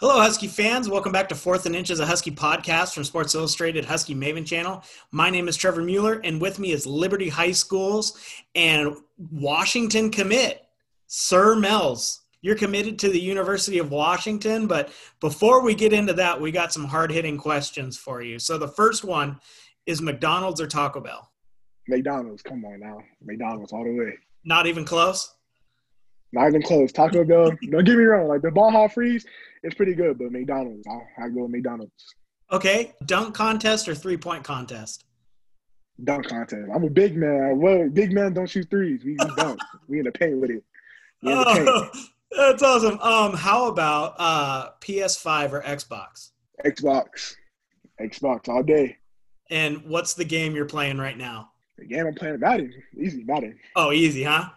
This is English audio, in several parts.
Hello, Husky fans. Welcome back to Fourth and Inches, a Husky podcast from Sports Illustrated Husky Maven channel. My name is Trevor Mueller, and with me is Liberty High Schools and Washington commit, Sir Mells. You're committed to the University of Washington, but before we get into that, we got some hard hitting questions for you. So the first one is McDonald's or Taco Bell? McDonald's. Come on now. McDonald's all the way. Not even close? Not even close. Taco Bell. don't get me wrong. Like the Baja Freeze, it's pretty good, but McDonald's. I'll, I'll go with McDonald's. Okay. Dunk contest or three point contest? Dunk contest. I'm a big man. Well, big men don't shoot threes. We, we dunk. we in the paint with it. The paint. Oh, that's awesome. Um, how about uh, PS5 or Xbox? Xbox. Xbox all day. And what's the game you're playing right now? The game I'm playing Madden. Easy Madden. Oh, easy, huh?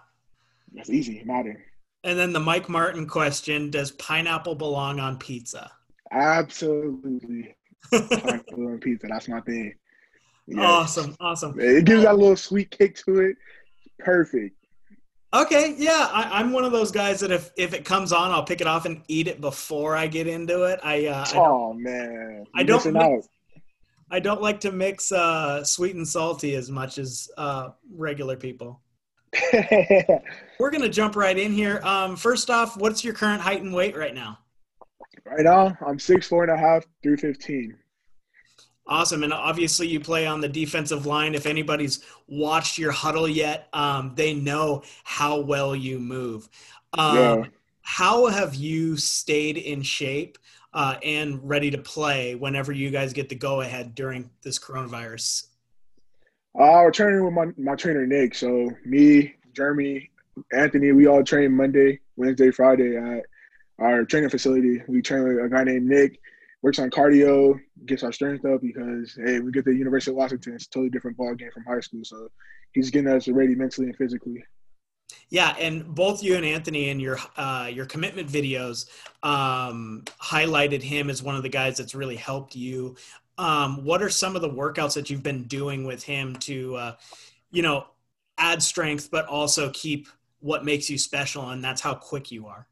That's easy Madden. And then the Mike Martin question Does pineapple belong on pizza? Absolutely. Pineapple on pizza. That's my thing. Awesome. Awesome. It gives that little sweet kick to it. Perfect. Okay. Yeah. I, I'm one of those guys that if, if it comes on, I'll pick it off and eat it before I get into it. I, uh, I Oh man. I don't mix- out. I don't like to mix uh, sweet and salty as much as uh, regular people. We're going to jump right in here. Um, first off, what's your current height and weight right now? right now, I'm six four and a half through fifteen. Awesome. And obviously, you play on the defensive line. If anybody's watched your huddle yet, um, they know how well you move. Um, Yeah. How have you stayed in shape uh, and ready to play whenever you guys get the go ahead during this coronavirus? Uh, we're training with my, my trainer Nick. So me, Jeremy, Anthony, we all train Monday, Wednesday, Friday at our training facility. We train with a guy named Nick. Works on cardio, gets our strength up because hey, we get the University of Washington. It's a totally different ball game from high school. So he's getting us ready mentally and physically. Yeah, and both you and Anthony in your uh, your commitment videos um, highlighted him as one of the guys that's really helped you. Um, what are some of the workouts that you've been doing with him to, uh, you know, add strength, but also keep what makes you special, and that's how quick you are.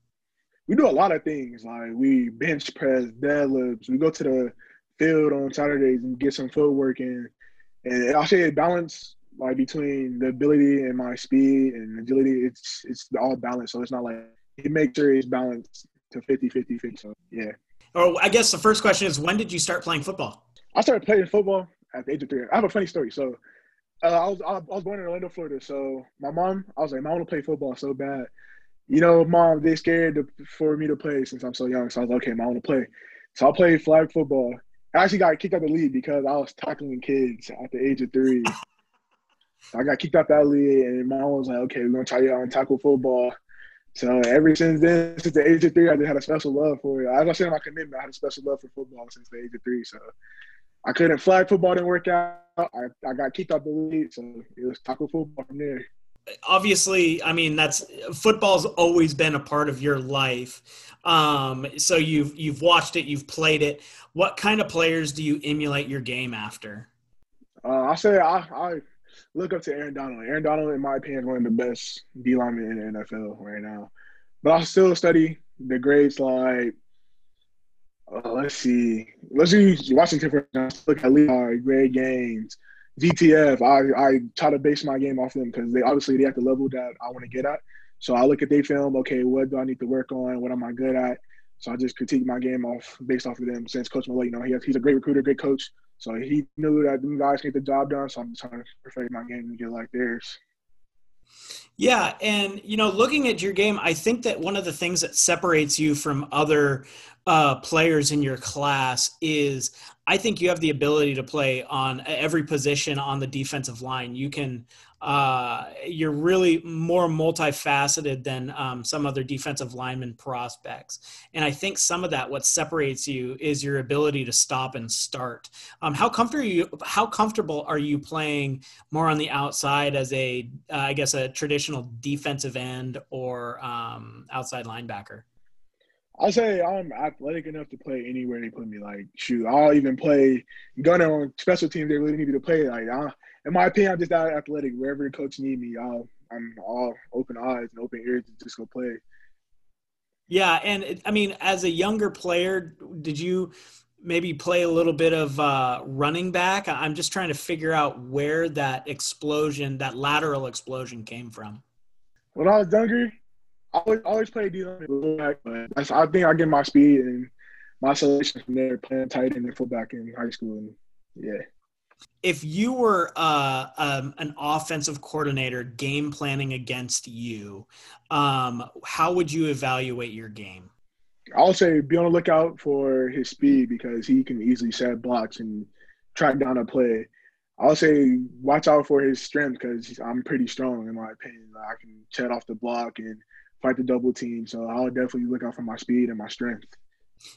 we do a lot of things. Like we bench press, deadlifts. We go to the field on Saturdays and get some footwork in. And I'll say balance like between the ability and my speed and agility. It's it's all balanced. So it's not like it makes sure it's balanced to 50, 50, 50. So yeah. Or I guess the first question is, when did you start playing football? I started playing football at the age of three. I have a funny story. So uh, I was I was born in Orlando, Florida. So my mom, I was like, "Mom, I want to play football so bad." You know, mom, they scared to, for me to play since I'm so young. So I was like, "Okay, mom, I want to play." So I played flag football. I actually got kicked out of the league because I was tackling kids at the age of three. I got kicked out that league, and my mom was like, "Okay, we're gonna try you out on tackle football." So ever since then, since the age of three, I just had a special love for it. As I said in my commitment, I had a special love for football since the age of three. So I couldn't flag football didn't work out. I, I got kicked out the league, so it was tackle football from there. obviously i mean that's football's always been a part of your life um, so you've you've watched it you've played it what kind of players do you emulate your game after Uh, I say I, I look up to Aaron Donald. Aaron Donald, in my opinion, is one of the best D linemen in the NFL right now. But I still study the grades like, uh, let's see, let's use Washington for. Look at Levi, Greg Gaines, VTF. I, I try to base my game off them because they obviously they at the level that I want to get at. So I look at their film. Okay, what do I need to work on? What am I good at? So I just critique my game off based off of them. Since Coach Malloe, you know, he has, he's a great recruiter, great coach. So he knew that them guys get the job done. So I'm just trying to perfect my game and get like theirs. Yeah and you know looking at your game i think that one of the things that separates you from other uh, players in your class is i think you have the ability to play on every position on the defensive line you can uh, you're really more multifaceted than um, some other defensive lineman prospects. And I think some of that, what separates you, is your ability to stop and start. Um, how comfortable you? How comfortable are you playing more on the outside as a, uh, I guess, a traditional defensive end or um, outside linebacker? I say I'm athletic enough to play anywhere they put me. Like, shoot, I'll even play gunner on special teams. They really need me to play. Like, I, in my opinion, I'm just that athletic. Wherever the coach need me, I'll, I'm all open eyes and open ears to just go play. Yeah, and it, I mean, as a younger player, did you maybe play a little bit of uh, running back? I'm just trying to figure out where that explosion, that lateral explosion, came from. When I was younger, I always, always played D back, but I think I get my speed and my selection from there, playing tight end and fullback in high school, and yeah if you were uh, um, an offensive coordinator game planning against you, um, how would you evaluate your game? I'll say be on the lookout for his speed because he can easily set blocks and track down a play. I'll say watch out for his strength because I'm pretty strong in my opinion. I can set off the block and fight the double team. So I'll definitely look out for my speed and my strength.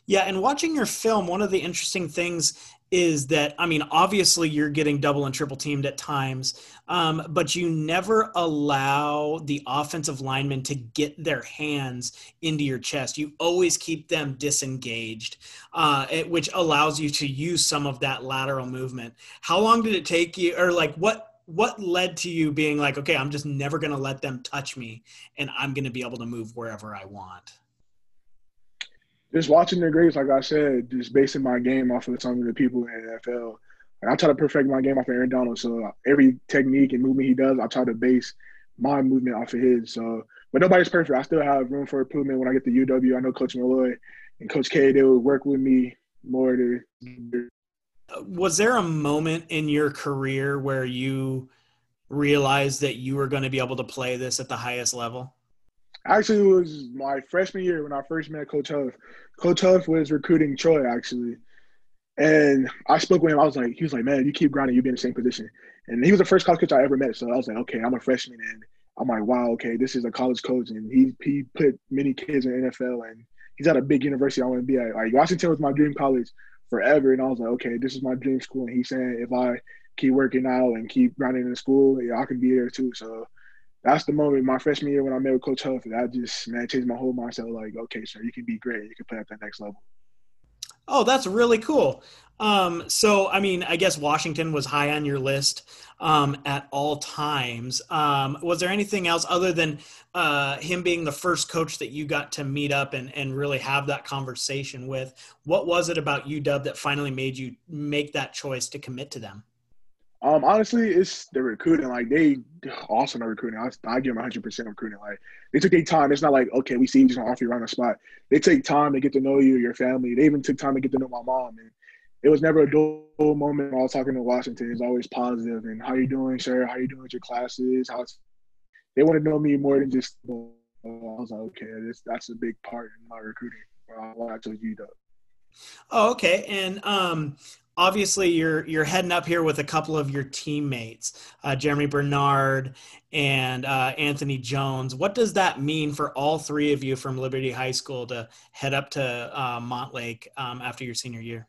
Yeah, and watching your film, one of the interesting things is that I mean, obviously you're getting double and triple teamed at times, um, but you never allow the offensive linemen to get their hands into your chest. You always keep them disengaged, uh, it, which allows you to use some of that lateral movement. How long did it take you, or like what? What led to you being like, okay, I'm just never going to let them touch me, and I'm going to be able to move wherever I want just watching the grades, like I said, just basing my game off of some of the people in the NFL. Like I try to perfect my game off of Aaron Donald. So every technique and movement he does, I try to base my movement off of his. So, but nobody's perfect. I still have room for improvement when I get to UW. I know Coach Malloe and Coach K, they would work with me more to. Was there a moment in your career where you realized that you were going to be able to play this at the highest level? Actually, it was my freshman year when I first met Coach Huff. Coach Huff was recruiting Troy actually, and I spoke with him. I was like, he was like, man, you keep grinding, You'll be in the same position. And he was the first college coach I ever met. So I was like, okay, I'm a freshman, and I'm like, wow, okay, this is a college coach, and he he put many kids in NFL, and he's at a big university I want to be at. Like Washington was my dream college forever, and I was like, okay, this is my dream school. And he said, if I keep working out and keep grinding in school, yeah, I can be there too. So that's the moment my freshman year when I met with Coach Huff. I just man changed my whole mindset. Like, okay, sir, you can be great. You can play at that next level. Oh, that's really cool. Um, so, I mean, I guess Washington was high on your list um, at all times. Um, was there anything else other than uh, him being the first coach that you got to meet up and, and really have that conversation with? What was it about UW that finally made you make that choice to commit to them? Um, honestly, it's the recruiting. Like they awesome at recruiting. I, I give them 100 percent recruiting. Like they took their time. It's not like okay, we see you just gonna offer you around the spot. They take time to get to know you, your family. They even took time to get to know my mom. And it was never a dull moment. When I was talking to Washington. It's always positive. And how you doing, sir? How you doing with your classes? How they want to know me more than just. I was like, okay, this, that's a big part in my recruiting. Why I told you though. Oh, okay. And um, obviously you're you're heading up here with a couple of your teammates, uh, Jeremy Bernard and uh, Anthony Jones. What does that mean for all three of you from Liberty High School to head up to uh, Montlake um, after your senior year?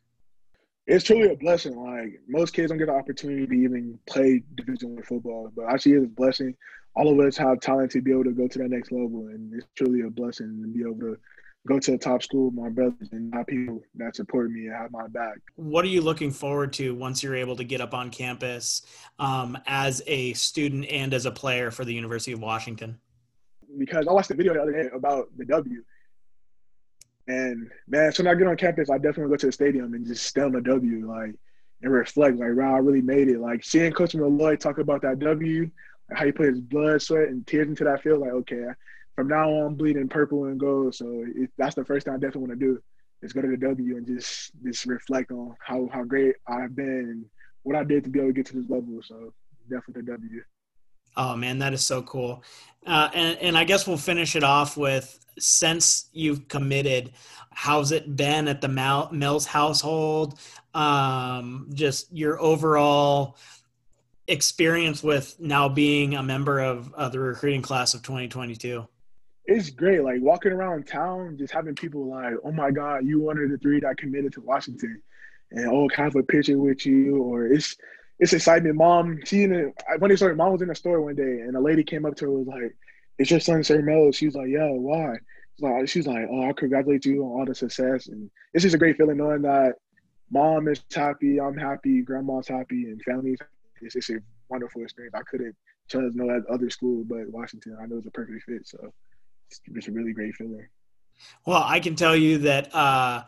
It's truly a blessing. Like most kids don't get the opportunity to even play Division One football, but actually it's a blessing. All of us have talent to be able to go to that next level, and it's truly a blessing to be able to go to a top school with my brothers and have people that support me and have my back. What are you looking forward to once you're able to get up on campus um, as a student and as a player for the University of Washington? Because I watched the video the other day about the W. And man, so when I get on campus, I definitely go to the stadium and just stand on the W, like, and reflect, like, wow, I really made it. Like, seeing Coach Malloe talk about that W, like how he put his blood, sweat, and tears into that field, like, okay, from now on bleeding purple and gold. So that's the first thing I definitely want to do is go to the W and just just reflect on how how great I've been and what I did to be able to get to this level. So definitely the W. Oh man, that is so cool. Uh, and and I guess we'll finish it off with since you've committed, how's it been at the Mells household? Um, just your overall experience with now being a member of, of the recruiting class of 2022 it's great. Like walking around town, just having people like, "Oh my God, you one of the three that committed to Washington," and oh, kind of a picture with you, or it's it's excitement. Mom, she in the, when they mom was in the store one day, and a lady came up to her was like, "It's your son, Sir Mel." She was like, "Yeah, why?" Like, she's like, "Oh, I congratulate you on all the success," and it's just a great feeling knowing that mom is happy, I'm happy, grandma's happy, and family's. It's just a wonderful experience. I couldn't chose no other school but Washington. I know it's a perfect fit, so it's a really great feeling. Well, I can tell you that uh,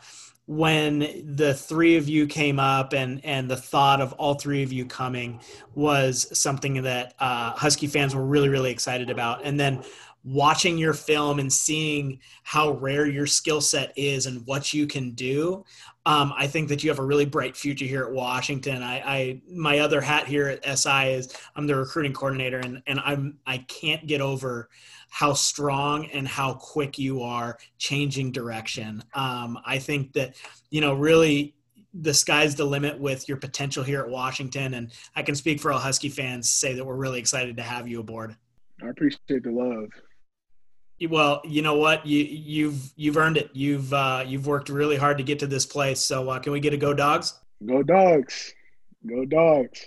when the three of you came up and and the thought of all three of you coming was something that uh, Husky fans were really really excited about, and then watching your film and seeing how rare your skill set is and what you can do um, I think that you have a really bright future here at Washington. I, I, my other hat here at SI is I'm the recruiting coordinator, and and I'm I can't get over how strong and how quick you are changing direction. Um, I think that you know really the sky's the limit with your potential here at Washington, and I can speak for all Husky fans say that we're really excited to have you aboard. I appreciate the love. Well, you know what? You you've you've earned it. You've uh, you've worked really hard to get to this place. So uh, can we get a go dogs? Go dogs. Go dogs.